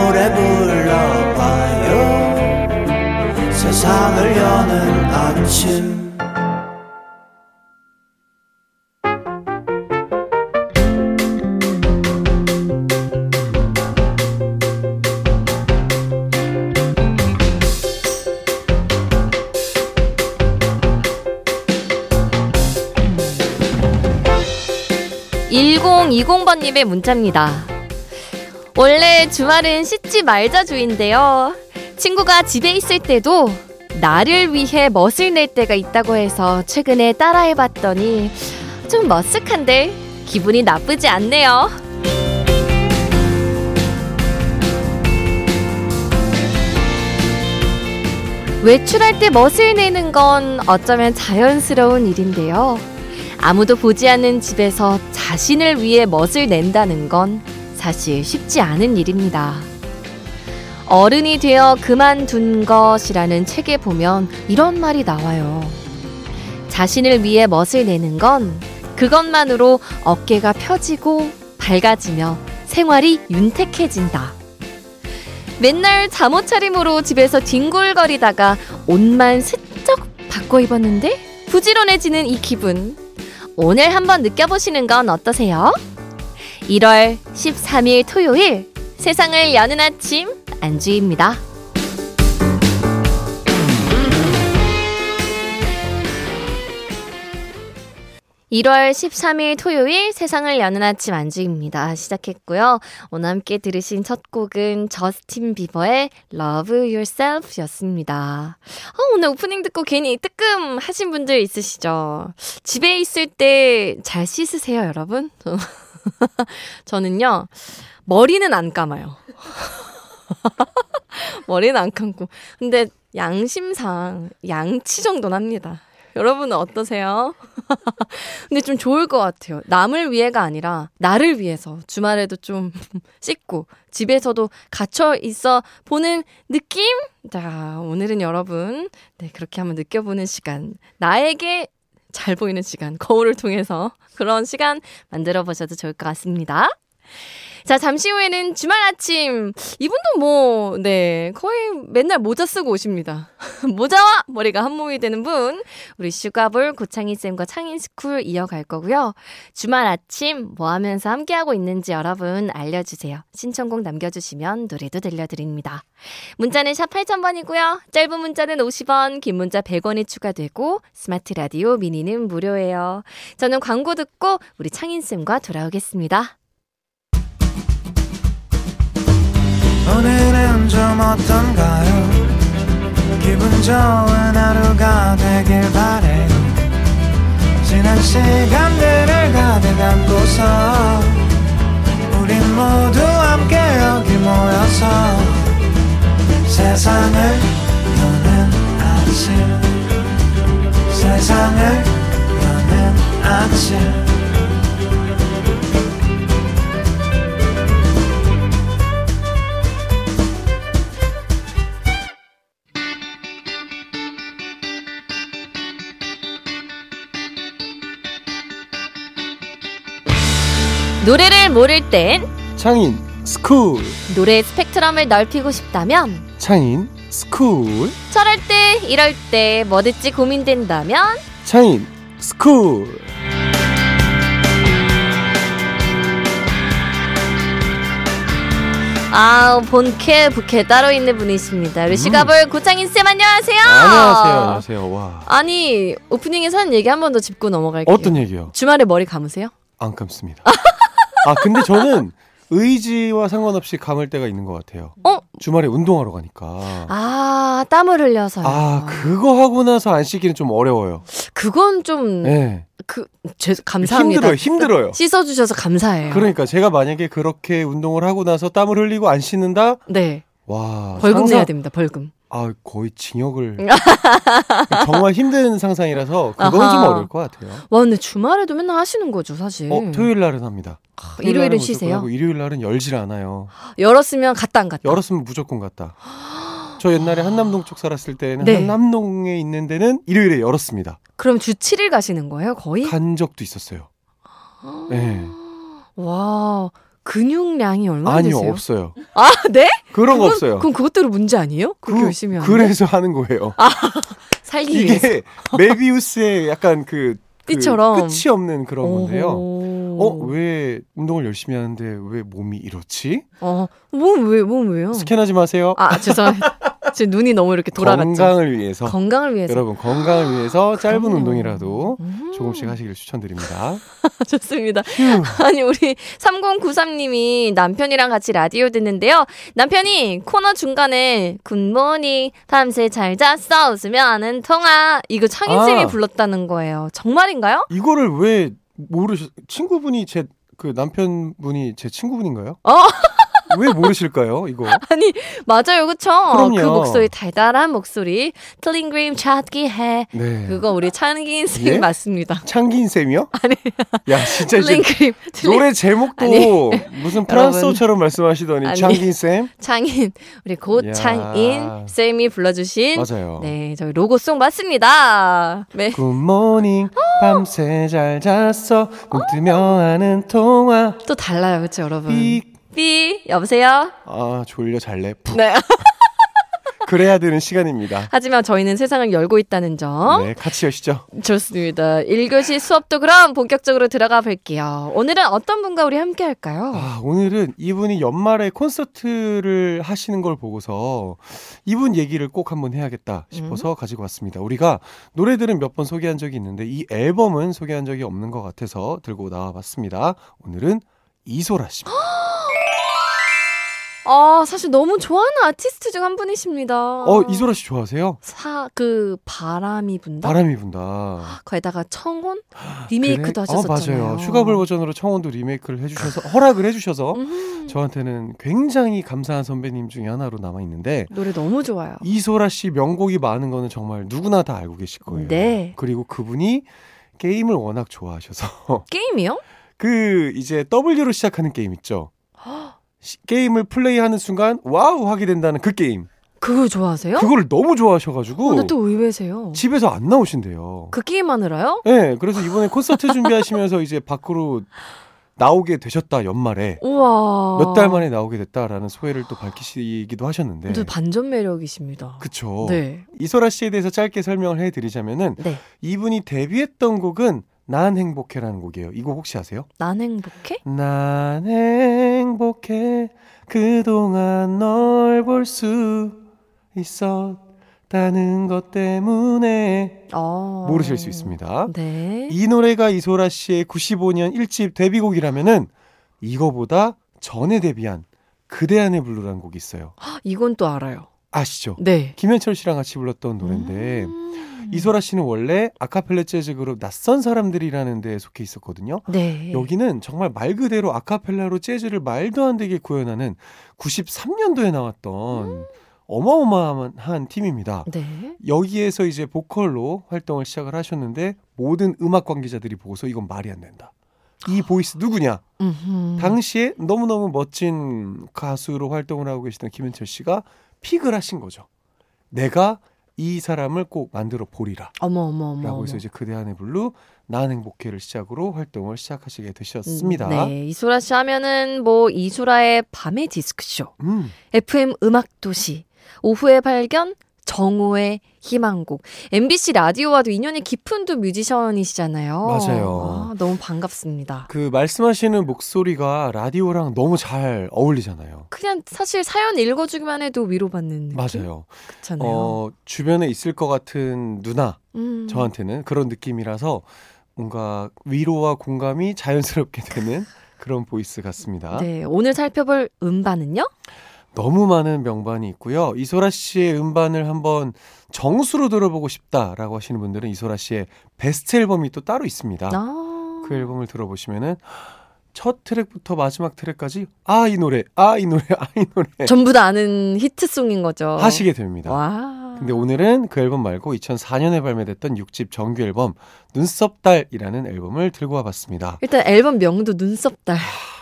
노래 불러봐요 세상을 여는 아침 1020번님의 문자입니다. 원래 주말은 씻지 말자 주인데요. 친구가 집에 있을 때도 나를 위해 멋을 낼 때가 있다고 해서 최근에 따라해봤더니 좀 머쓱한데 기분이 나쁘지 않네요. 외출할 때 멋을 내는 건 어쩌면 자연스러운 일인데요. 아무도 보지 않는 집에서 자신을 위해 멋을 낸다는 건 사실 쉽지 않은 일입니다. 어른이 되어 그만둔 것이라는 책에 보면 이런 말이 나와요. 자신을 위해 멋을 내는 건 그것만으로 어깨가 펴지고 밝아지며 생활이 윤택해진다. 맨날 잠옷 차림으로 집에서 뒹굴거리다가 옷만 슬쩍 바꿔 입었는데 부지런해지는 이 기분. 오늘 한번 느껴보시는 건 어떠세요? 1월 13일 토요일 세상을 여는 아침 안주입니다. 1월 13일 토요일 세상을 여는 아침 안주입니다. 시작했고요. 오늘 함께 들으신 첫 곡은 저스틴 비버의 Love Yourself 였습니다. 어, 오늘 오프닝 듣고 괜히 뜨끔 하신 분들 있으시죠? 집에 있을 때 잘 씻으세요, 여러분? 저는요, 머리는 안 감아요. 머리는 안 감고. 근데 양심상 양치 정도는 합니다. 여러분은 어떠세요? 근데 좀 좋을 것 같아요. 남을 위해가 아니라 나를 위해서 주말에도 좀 씻고 집에서도 갇혀 있어 보는 느낌? 자, 오늘은 여러분, 네, 그렇게 한번 느껴보는 시간. 나에게 잘 보이는 시간. 거울을 통해서 그런 시간 만들어 보셔도 좋을 것 같습니다. 자, 잠시 후에는 주말 아침. 이분도 뭐, 네, 거의 맨날 모자 쓰고 오십니다. 모자와 머리가 한 몸이 되는 분. 우리 슈가볼 고창희쌤과 창인스쿨 이어갈 거고요. 주말 아침 뭐 하면서 함께하고 있는지 여러분 알려주세요. 신청곡 남겨주시면 노래도 들려드립니다. 문자는 샵 8000번이고요. 짧은 문자는 50원, 긴 문자 100원이 추가되고, 스마트 라디오 미니는 무료예요. 저는 광고 듣고 우리 창인쌤과 돌아오겠습니다. 오늘은 좀 어떤가요? 기분 좋은 하루가 되길 바래요. 지난 시간들을 가득 안고서 우린 모두 함께 여기 모여서 세상을 여는 아침. 세상을 여는 아침 노래를 모를 땐 창인 스쿨 노래 스펙트럼을 넓히고 싶다면 창인 스쿨 저럴 때 이럴 때 뭐 듣지 고민된다면 창인 스쿨 아 본캐 부캐 따로 있는 분이십니다. 우리 슈가볼 고창인 쌤 안녕하세요. 안녕하세요 안녕하세요 와 아니 오프닝에서 한 얘기 한 번 더 짚고 넘어갈게요. 어떤 얘기요? 주말에 머리 감으세요? 안 감습니다 아 근데 저는 의지와 상관없이 감을 때가 있는 것 같아요. 어? 주말에 운동하러 가니까. 아, 땀을 흘려서요. 아, 그거 하고 나서 안 씻기는 좀 어려워요. 그건 좀, 네. 그, 죄, 감사합니다. 힘들어요, 힘들어요. 씻어주셔서 감사해요. 그러니까 제가 만약에 그렇게 운동을 하고 나서 땀을 흘리고 안 씻는다? 네. 와. 벌금 상상- 내야 됩니다, 벌금. 아, 거의 징역을. 정말 힘든 상상이라서 그건 좀 아하. 어려울 것 같아요. 와, 근데 주말에도 맨날 하시는 거죠, 사실. 어, 토요일 날은 합니다. 토요일 날은 일요일은 쉬세요? 일요일 날은 열질 않아요. 열었으면 갔다 안 갔다. 열었으면 무조건 갔다. 저 옛날에 한남동 쪽 살았을 때는 네. 한남동에 있는 데는 일요일에 열었습니다. 그럼 주 7일 가시는 거예요, 거의? 간 적도 있었어요. 네. 와, 근육량이 얼마나 아니요, 되세요? 없어요. 아, 네? 그런 거 그건- 없어요. 그럼 그것대로 문제 아니에요? 그렇게 그- 열심히 하는 그래서 하는 거예요. 살기 위해서. 이게 메비우스의 약간 그, 그 띠처럼. 끝이 없는 그런 건데요. 오호. 어, 왜 운동을 열심히 하는데 왜 몸이 이렇지? 어, 몸 왜, 몸 왜요? 스캔하지 마세요. 아, 죄송합니다. 제 눈이 너무 이렇게 돌아갔죠. 건강을 위해서. 건강을 위해서. 여러분 건강을 위해서 짧은 그럼요. 운동이라도 음, 조금씩 하시길 추천드립니다. 좋습니다. 휴. 아니, 우리 3093님이 남편이랑 같이 라디오 듣는데요. 남편이 코너 중간에 굿모닝, 밤새 잘 잤어, 웃으며 하는 통화. 이거 창인 쌤이 아. 불렀다는 거예요. 정말인가요? 이거를 왜 모르셨? 친구분이 제 그 남편분이 제 친구분인가요? 어. 왜 모르실까요? 이거 아니, 맞아요. 그쵸? 그럼요. 그 목소리, 달달한 목소리. 틀링그림 찾기 해. 네. 그거 우리 창긴 쌤 예? 맞습니다. 창긴 쌤이요? 아니. 야 진짜 이제. 틀링, 노래 제목도 아니. 무슨 프랑스어처럼 말씀하시더니 아니. 창긴 쌤 창인. 우리 고창인 야. 쌤이 불러주신. 맞아요. 네, 저희 로고송 맞습니다. 네. 굿모닝 밤새 잘 잤어 눈 뜨며 하는 통화 또 달라요, 그쵸, 여러분? 삑. 삐, 여보세요? 아 졸려 잘래 푹 네. 그래야 되는 시간입니다. 하지만 저희는 세상을 열고 있다는 점. 네 같이 여시죠. 좋습니다. 1교시 수업도 그럼 본격적으로 들어가 볼게요. 오늘은 어떤 분과 우리 함께 할까요? 아, 오늘은 이분이 연말에 콘서트를 하시는 걸 보고서 이분 얘기를 꼭 한번 해야겠다 음. 싶어서 가지고 왔습니다. 우리가 노래들은 몇 번 소개한 적이 있는데 이 앨범은 소개한 적이 없는 것 같아서 들고 나와 봤습니다. 오늘은 이소라 씨입니다. 아, 사실 너무 좋아하는 아티스트 중 한 분이십니다. 어, 이소라 씨 좋아하세요? 사, 그, 바람이 분다? 바람이 분다. 거기다가 청혼? 리메이크도 그래? 하셨었잖아요. 어, 맞아요. 슈가볼 버전으로 청원도 리메이크를 해주셔서 허락을 해주셔서 음, 저한테는 굉장히 감사한 선배님 중에 하나로 남아 있는데 노래 너무 좋아요. 이소라 씨 명곡이 많은 거는 정말 누구나 다 알고 계실 거예요. 네. 그리고 그분이 게임을 워낙 좋아하셔서 게임이요? 그 이제 W로 시작하는 게임 있죠. 시- 게임을 플레이하는 순간 와우 하게 된다는 그 게임. 그걸 좋아하세요? 그걸 너무 좋아하셔가지고 오늘 또 의외세요. 집에서 안 나오신대요. 그 게임 하느라요? 네, 그래서 이번에 콘서트 준비하시면서 이제 밖으로 나오게 되셨다 연말에 우와. 몇달 만에 나오게 됐다라는 소회를 또 밝히시기도 하셨는데. 또 반전 매력이십니다. 그쵸. 네. 이소라 씨에 대해서 짧게 설명을 해드리자면은 네. 이분이 데뷔했던 곡은 난 행복해라는 곡이에요. 이 곡 혹시 아세요? 난 행복해? 난 행복해 그동안 널 볼 수 있었다는 것 때문에 어. 모르실 수 있습니다. 네. 이 노래가 이소라 씨의 95년 1집 데뷔곡이라면은 이거보다 전에 데뷔한 그대 안의 블루라는 곡이 있어요. 이건 또 알아요. 아시죠? 네. 김현철 씨랑 같이 불렀던 노래인데 음. 이소라 씨는 원래 아카펠라 재즈 그룹 낯선 사람들이라는 데에 속해 있었거든요. 네. 여기는 정말 말 그대로 아카펠라로 재즈를 말도 안 되게 구현하는 93년도에 나왔던 어마어마한 팀입니다. 네. 여기에서 이제 보컬로 활동을 시작을 하셨는데 모든 음악 관계자들이 보고서 이건 말이 안 된다. 이 voice 누구냐? 음흠. 당시에 너무너무 멋진 가수로 활동을 하고 계시던 김현철 씨가 pick을 하신 거죠. 내가 이 사람을 꼭 만들어 보리라. 어머 어머 어머. 라고. 해서 이제 그대 안의 블루 난 행복해를 시작으로 활동을 시작하시게 되셨습니다. 네. 이소라 씨 하면은 뭐 이소라의 밤의 디스크쇼, 음, FM 음악 도시, 오후의 발견, 정오의 희망곡. MBC 라디오와도 인연이 깊은 두 뮤지션이시잖아요. 맞아요. 아, 너무 반갑습니다. 그 말씀하시는 목소리가 라디오랑 너무 잘 어울리잖아요. 그냥 사실 사연 읽어주기만 해도 위로받는 느낌? 맞아요. 그렇잖아요. 어, 주변에 있을 것 같은 누나, 음. 저한테는 그런 느낌이라서 뭔가 위로와 공감이 자연스럽게 되는 그런 voice 같습니다. 네, 오늘 살펴볼 음반은요? 너무 많은 명반이 있고요. 이소라 씨의 음반을 한번 정수로 들어보고 싶다라고 하시는 분들은 이소라 씨의 베스트 앨범이 또 따로 있습니다. 아. 그 앨범을 들어보시면은 첫 트랙부터 마지막 트랙까지 아 이 노래, 아 이 노래, 아 이 노래 전부 다 아는 히트송인 거죠. 하시게 됩니다. 와. 근데 오늘은 그 앨범 말고 2004년에 발매됐던 6집 정규 앨범 눈썹달이라는 앨범을 들고 와봤습니다. 일단 앨범 명도 눈썹달.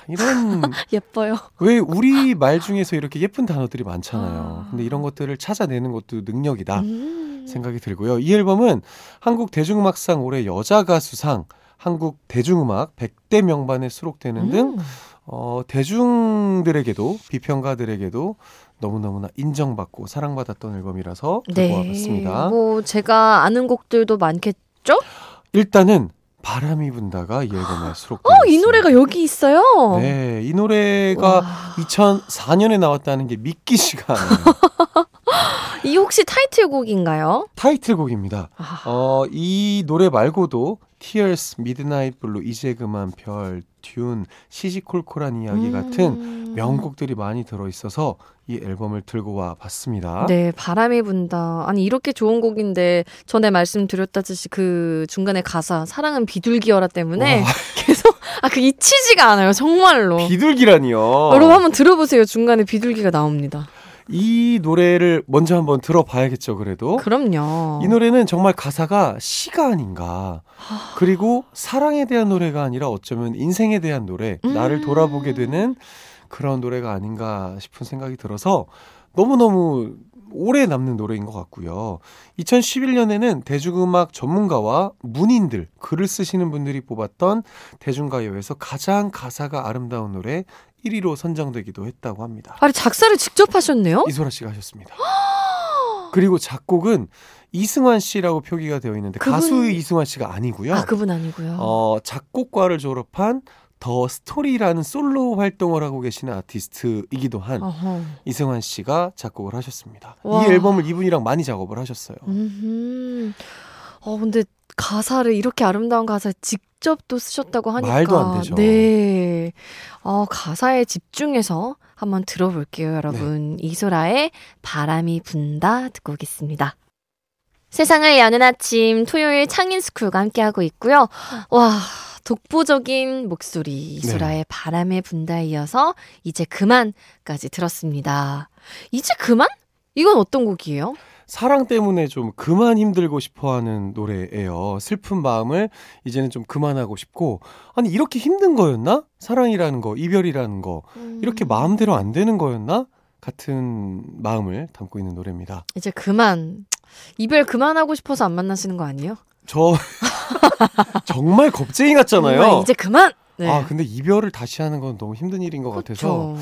이런 예뻐요. 왜 우리 말 중에서 이렇게 예쁜 단어들이 많잖아요. 아. 근데 이런 것들을 찾아내는 것도 능력이다 음. 생각이 들고요. 이 앨범은 한국 대중음악상 올해 여자 가수상, 한국 대중음악 100대 명반에 수록되는 등 음. 어, 대중들에게도 비평가들에게도 너무너무나 인정받고 사랑받았던 앨범이라서 들고 네. 와봤습니다. 뭐 제가 아는 곡들도 많겠죠? 일단은 바람이 분다가 이 앨범에 수록되어 어. 이 노래가 여기 있어요. 네, 이 노래가 와. 2004년에 나왔다는 게 믿기지가 않아요. 이 혹시 타이틀곡인가요? 타이틀곡입니다. 아, 어, 이 노래 말고도 Tears, Midnight Blue, 이제 그만 별, 듀운, 시시콜콜한 이야기 같은 음. 명곡들이 많이 들어 있어서 이 앨범을 들고 와 봤습니다. 네, 바람이 분다. 아니 이렇게 좋은 곡인데 전에 말씀드렸다시피 그 중간에 가사 사랑은 비둘기여라 때문에 와, 계속 아 그 잊히지가 않아요 정말로. 비둘기라니요. 여러분 한번 들어보세요. 중간에 비둘기가 나옵니다. 이 노래를 먼저 한번 들어봐야겠죠, 그래도. 그럼요. 이 노래는 정말 가사가 시가 아닌가. 그리고 사랑에 대한 노래가 아니라 어쩌면 인생에 대한 노래, 음. 나를 돌아보게 되는 그런 노래가 아닌가 싶은 생각이 들어서 너무너무 오래 남는 노래인 것 같고요. 2011년에는 대중음악 전문가와 문인들, 글을 쓰시는 분들이 뽑았던 대중가요에서 가장 가사가 아름다운 노래 1위로 선정되기도 했다고 합니다. 아니 작사를 직접 하셨네요? 이소라 씨가 하셨습니다. 그리고 작곡은 이승환 씨라고 표기가 되어 있는데 그분- 가수 이승환 씨가 아니고요. 아 그분 아니고요. 어, 작곡과를 졸업한 The Story라는 솔로 활동을 하고 계시는 아티스트이기도 한 어허. 이승환 씨가 작곡을 하셨습니다. 와. 이 앨범을 이분이랑 많이 작업을 하셨어요. 음흠. 어 근데 가사를 이렇게 아름다운 가사 직접 또 쓰셨다고 하니까 말도 안 되죠. 네. 어 가사에 집중해서 한번 들어볼게요, 여러분. 네. 이소라의 바람이 분다 듣고 오겠습니다. 세상을 여는 아침 토요일 창인 스쿨과 함께하고 있고요. 와, 독보적인 목소리 이소라의 바람에 분다에 이어서 이제 그만까지 들었습니다. 이제 그만? 이건 어떤 곡이에요? 사랑 때문에 좀 그만 힘들고 싶어 하는 노래예요. 슬픈 마음을 이제는 좀 그만하고 싶고 아니 이렇게 힘든 거였나? 사랑이라는 거, 이별이라는 거 이렇게 음. 마음대로 안 되는 거였나? 같은 마음을 담고 있는 노래입니다. 이제 그만 이별 그만하고 싶어서 안 만나시는 거 아니에요? 저 정말 겁쟁이 같잖아요. 정말 이제 그만. 네. 아 근데 이별을 다시 하는 건 너무 힘든 일인 것 같아서 그쵸.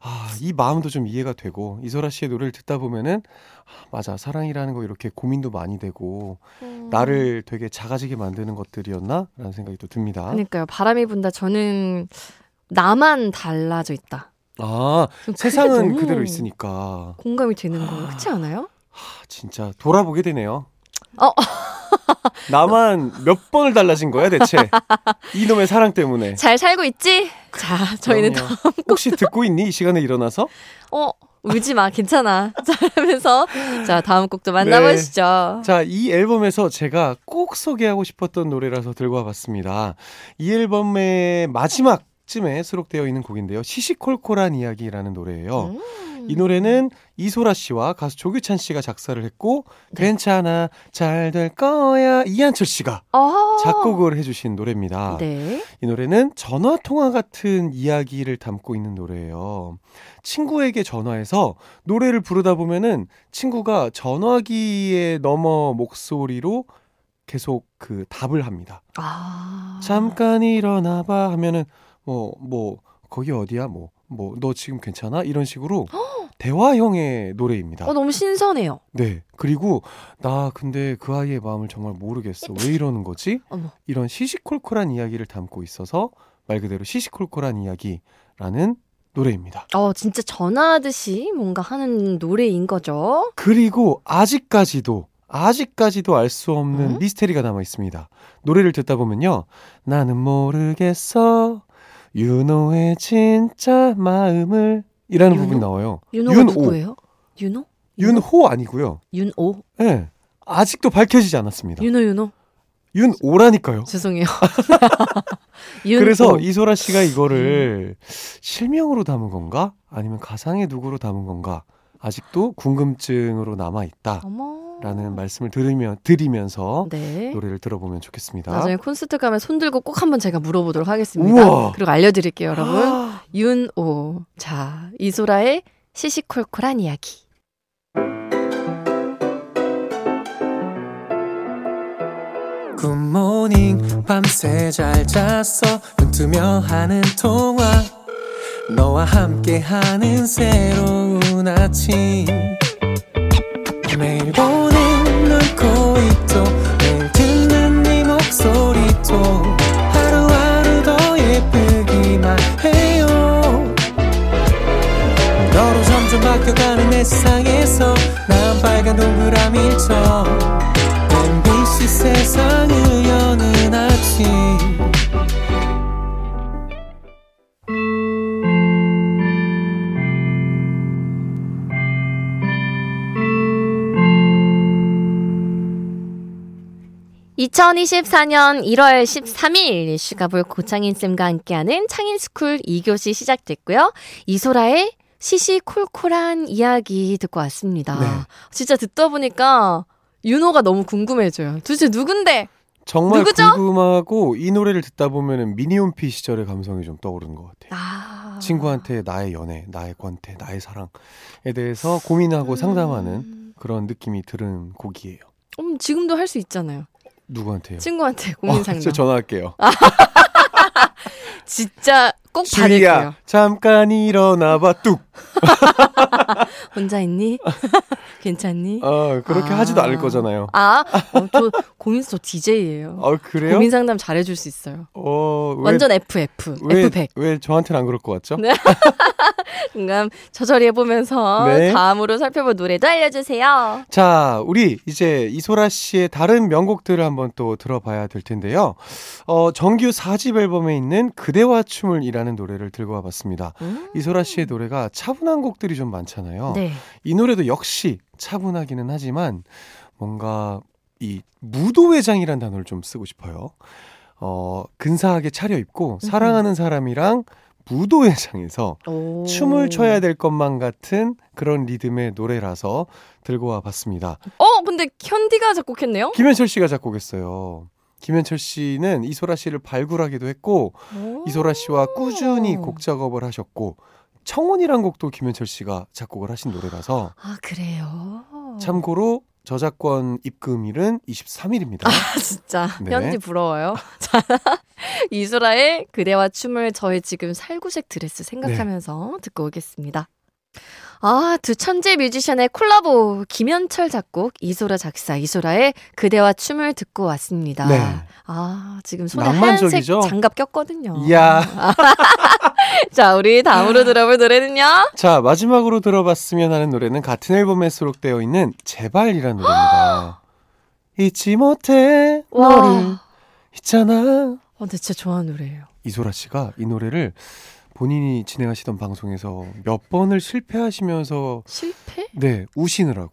아이 마음도 좀 이해가 되고 이소라 씨의 노래를 듣다 보면은 아, 맞아 사랑이라는 거 이렇게 고민도 많이 되고 음. 나를 되게 작아지게 만드는 것들이었나라는 생각이 또 듭니다. 그러니까요. 바람이 분다. 저는 나만 달라져 있다. 아 세상은 그대로 있으니까 공감이 되는 거예요. 그렇지 않아요? 아, 진짜 돌아보게 되네요. 어. 나만 몇 번을 달라진 거야 대체 이놈의 사랑 때문에. 잘 살고 있지? 자, 저희는 그럼요. 혹시 듣고 있니 이 시간에 일어나서? 어 울지 마, 괜찮아. 자, 하면서 자 다음 곡도 만나보시죠. 자, 이 앨범에서 제가 꼭 소개하고 싶었던 노래라서 들고 와봤습니다. 이 앨범의 마지막 쯤에 수록되어 있는 곡인데요. 시시콜콜한 이야기라는 노래예요. 음. 이 노래는 이소라 씨와 가수 조규찬 씨가 작사를 했고 네. 괜찮아 잘 될 거야 이한철 씨가 아. 작곡을 해주신 노래입니다. 네. 이 노래는 전화 통화 같은 이야기를 담고 있는 노래예요. 친구에게 전화해서 노래를 부르다 보면은 친구가 전화기에 넘어 목소리로 계속 그 답을 합니다. 아. 잠깐 일어나봐 하면은 뭐뭐 거기 어디야 뭐 뭐 너 지금 괜찮아 이런 식으로 대화형의 노래입니다. 어 너무 신선해요. 네 그리고 나 근데 그 아이의 마음을 정말 모르겠어 왜 이러는 거지? 어머. 이런 시시콜콜한 이야기를 담고 있어서 말 그대로 시시콜콜한 이야기라는 노래입니다. 어 진짜 전화하듯이 뭔가 하는 노래인 거죠. 그리고 아직까지도 아직까지도 알 수 없는 음? 미스테리가 남아 있습니다. 노래를 듣다 보면요. 나는 모르겠어. 윤호의 진짜 마음을 이라는 윤호? 부분이 나와요. 윤호가 윤오. 누구예요? 윤호? 윤호 아니고요. 윤오? 예. 네. 아직도 밝혀지지 않았습니다. 윤호 윤호? 윤오라니까요. 죄송해요. 그래서 이소라 씨가 이거를 실명으로 담은 건가? 아니면 가상의 누구로 담은 건가? 아직도 궁금증으로 남아 있다. 라는 말씀을 들으면 드리면서 네. 노래를 들어보면 좋겠습니다. 나중에 콘서트 가면 손 들고 꼭 한번 제가 물어보도록 하겠습니다. 우와. 그리고 알려드릴게요, 여러분. 아, 윤오. 자, 이소라의 시시콜콜한 이야기. 굿모닝 밤새 잘 잤어 눈 뜨며 하는 통화 너와 함께 하는 새로운 아침 (2024년 1월 13일) 슈가볼 고창인쌤과 함께하는 창인스쿨 2교시 시작됐고요 이소라의 시시콜콜한 이야기 듣고 왔습니다 네. 진짜 듣다 보니까 윤호가 너무 궁금해져요 도대체 누군데 정말 누구죠? 궁금하고 이 노래를 듣다 보면은 미니홈피 시절의 감성이 좀 떠오르는 것 같아요. 아 친구한테 나의 연애, 나의 권태, 나의 사랑에 대해서 고민하고 상담하는 음, 그런 느낌이 드는 곡이에요. 음, 지금도 할 수 있잖아요 누구한테요? 친구한테 고민 어, 상담 저 전화할게요. 진짜 꼭 주희야, 받을게요 잠깐 일어나봐 뚝. 혼자 있니 괜찮니 어, 그렇게 아. 하지도 않을 거잖아요. 아, 어, 저 고민서 DJ예요. 어, 그래요? 고민 상담 잘해줄 수 있어요. 어, 왜, 완전 FF, 왜, F100. 왜 저한테는 안 그럴 것 같죠? 네. 그럼 저절히 해보면서 네. 다음으로 살펴볼 노래도 알려주세요. 자, 우리 이제 이소라 씨의 다른 명곡들을 한번 또 들어봐야 될 텐데요. 어, 정규 4집 앨범에 있는 그대와 춤을 이라 는 노래를 들고 와봤습니다. 음. 이소라 씨의 노래가 차분한 곡들이 좀 많잖아요. 네. 이 노래도 역시 차분하기는 하지만 뭔가 이 무도회장이란 단어를 좀 쓰고 싶어요. 어, 근사하게 차려입고 사랑하는 사람이랑 무도회장에서 오. 춤을 춰야 될 것만 같은 그런 리듬의 노래라서 들고 와 봤습니다. 어, 근데 현디가 작곡했네요? 김현철 씨가 작곡했어요. 김현철 씨는 이소라 씨를 발굴하기도 했고 오. 이소라 씨와 꾸준히 곡 작업을 하셨고 청혼이란 곡도 김현철 씨가 작곡을 하신 노래라서 아, 그래요? 참고로 저작권 입금일은 23일입니다. 아, 진짜. 네. 현디 부러워요. 자, 이소라의 그대와 춤을 저의 지금 살구색 드레스 생각하면서 네. 듣고 오겠습니다. 아, 두 천재 뮤지션의 콜라보 김현철 작곡, 이소라 작사, 이소라의 그대와 춤을 듣고 왔습니다. 네. 아, 지금 손에 낭만적이죠? 하얀색 장갑 꼈거든요. 이야. 자, 우리 다음으로 들어볼 노래는요? 자, 마지막으로 들어봤으면 하는 노래는 같은 앨범에 수록되어 있는 제발이라는 노래입니다. 잊지 못해 너를 와. 있잖아. 어, 근데 진짜 좋아하는 노래예요. 이소라 씨가 이 노래를 본인이 진행하시던 방송에서 몇 번을 실패하시면서 실패? 네 우시느라고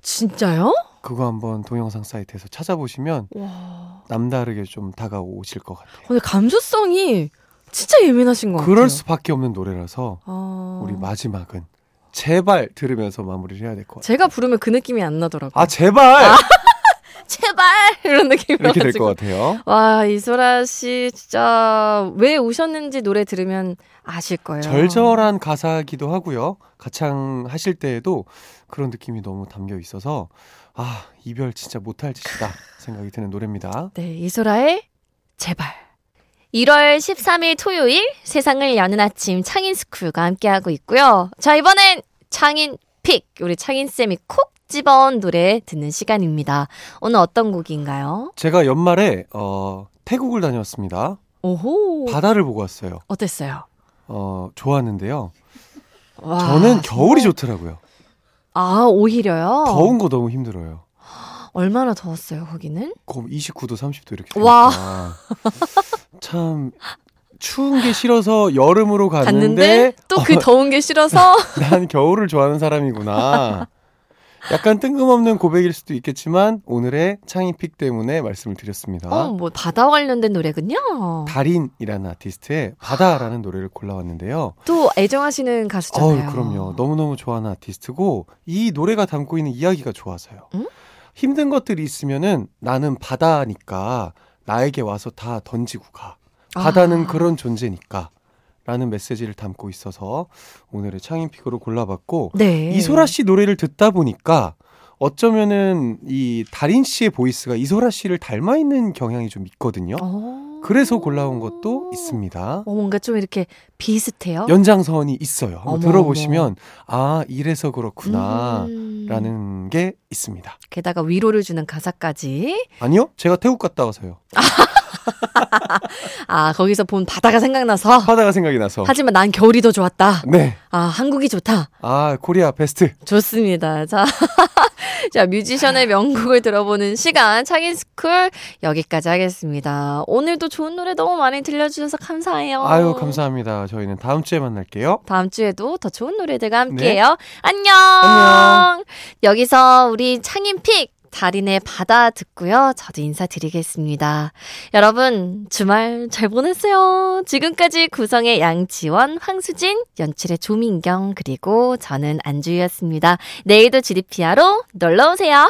진짜요? 그거 한번 동영상 사이트에서 찾아보시면 와. 남다르게 좀 다가오실 것 같아요. 근데 감수성이 진짜 예민하신 것 같아요. 그럴 수밖에 없는 노래라서 아... 우리 마지막은 제발 들으면서 마무리를 해야 될 것 같아요. 제가 부르면 그 느낌이 안 나더라고요. 아 제발 제발 이런 느낌이 이렇게 될 것 같아요. 와 이소라 씨 진짜 왜 우셨는지 노래 들으면 아실 거예요. 절절한 가사기도 하고요. 가창 하실 때에도 그런 느낌이 너무 담겨 있어서 아 이별 진짜 못할 짓이다 생각이 드는 노래입니다. 네 이소라의 제발. 1월 13일 토요일 세상을 여는 아침 창인 스쿨과 함께하고 있고요. 자 이번엔 창인 픽 우리 창인 쌤이 콕 집어온 노래 듣는 시간입니다. 오늘 어떤 곡인가요? 제가 연말에 어, 태국을 다녀왔습니다. 오호 바다를 보고 왔어요. 어땠어요? 어, 좋았는데요. 와, 저는 겨울이 정말? 좋더라고요. 아 오히려요. 더운 거 너무 힘들어요. 얼마나 더웠어요 거기는? 거 29도, 30도 이렇게 와. 참 추운 게 싫어서 여름으로 갔는데, 갔는데 또그 어, 더운 게 싫어서 난 겨울을 좋아하는 사람이구나. 약간 뜬금없는 고백일 수도 있겠지만 오늘의 창의픽 때문에 말씀을 드렸습니다. 어, 뭐 바다 관련된 노래군요. 달인이라는 아티스트의 바다라는 노래를 골라왔는데요. 또 애정하시는 가수잖아요. 어우, 그럼요. 너무너무 좋아하는 아티스트고 이 노래가 담고 있는 이야기가 좋아서요. 음? 힘든 것들이 있으면은 나는 바다니까 나에게 와서 다 던지고 가. 바다는 아. 그런 존재니까. 라는 메시지를 담고 있어서 오늘의 창의픽으로 골라봤고 네. 이소라 씨 노래를 듣다 보니까 어쩌면은 이 달인 씨의 보이스가 이소라 씨를 닮아 있는 경향이 좀 있거든요. 어. 그래서 골라온 것도 있습니다. 어, 뭔가 좀 이렇게 비슷해요. 연장선이 있어요. 한번 어머, 들어보시면 아 이래서 그렇구나 음. 라는 게 있습니다. 게다가 위로를 주는 가사까지. 아니요, 제가 태국 갔다 와서요. 아, 거기서 본 바다가 생각나서. 바다가 생각이 나서. 하지만 난 겨울이 더 좋았다. 네, 아, 한국이 좋다. 아 Korea best. 좋습니다. 자, 자, 뮤지션의 명곡을 들어보는 시간, 창인스쿨 여기까지 하겠습니다. 오늘도 좋은 노래 너무 많이 들려주셔서 감사해요. 아유 감사합니다. 저희는 다음 주에 만날게요. 다음 주에도 더 좋은 노래들과 함께해요. 안녕! 네. 안녕. 여기서 우리 창인 pick 달인의 바다 듣고요. 저도 인사드리겠습니다. 여러분, 주말 잘 보냈어요. 지금까지 구성의 양지원, 황수진, 연출의 조민경, 그리고 저는 안주희였습니다. 내일도 GDPR로 놀러오세요.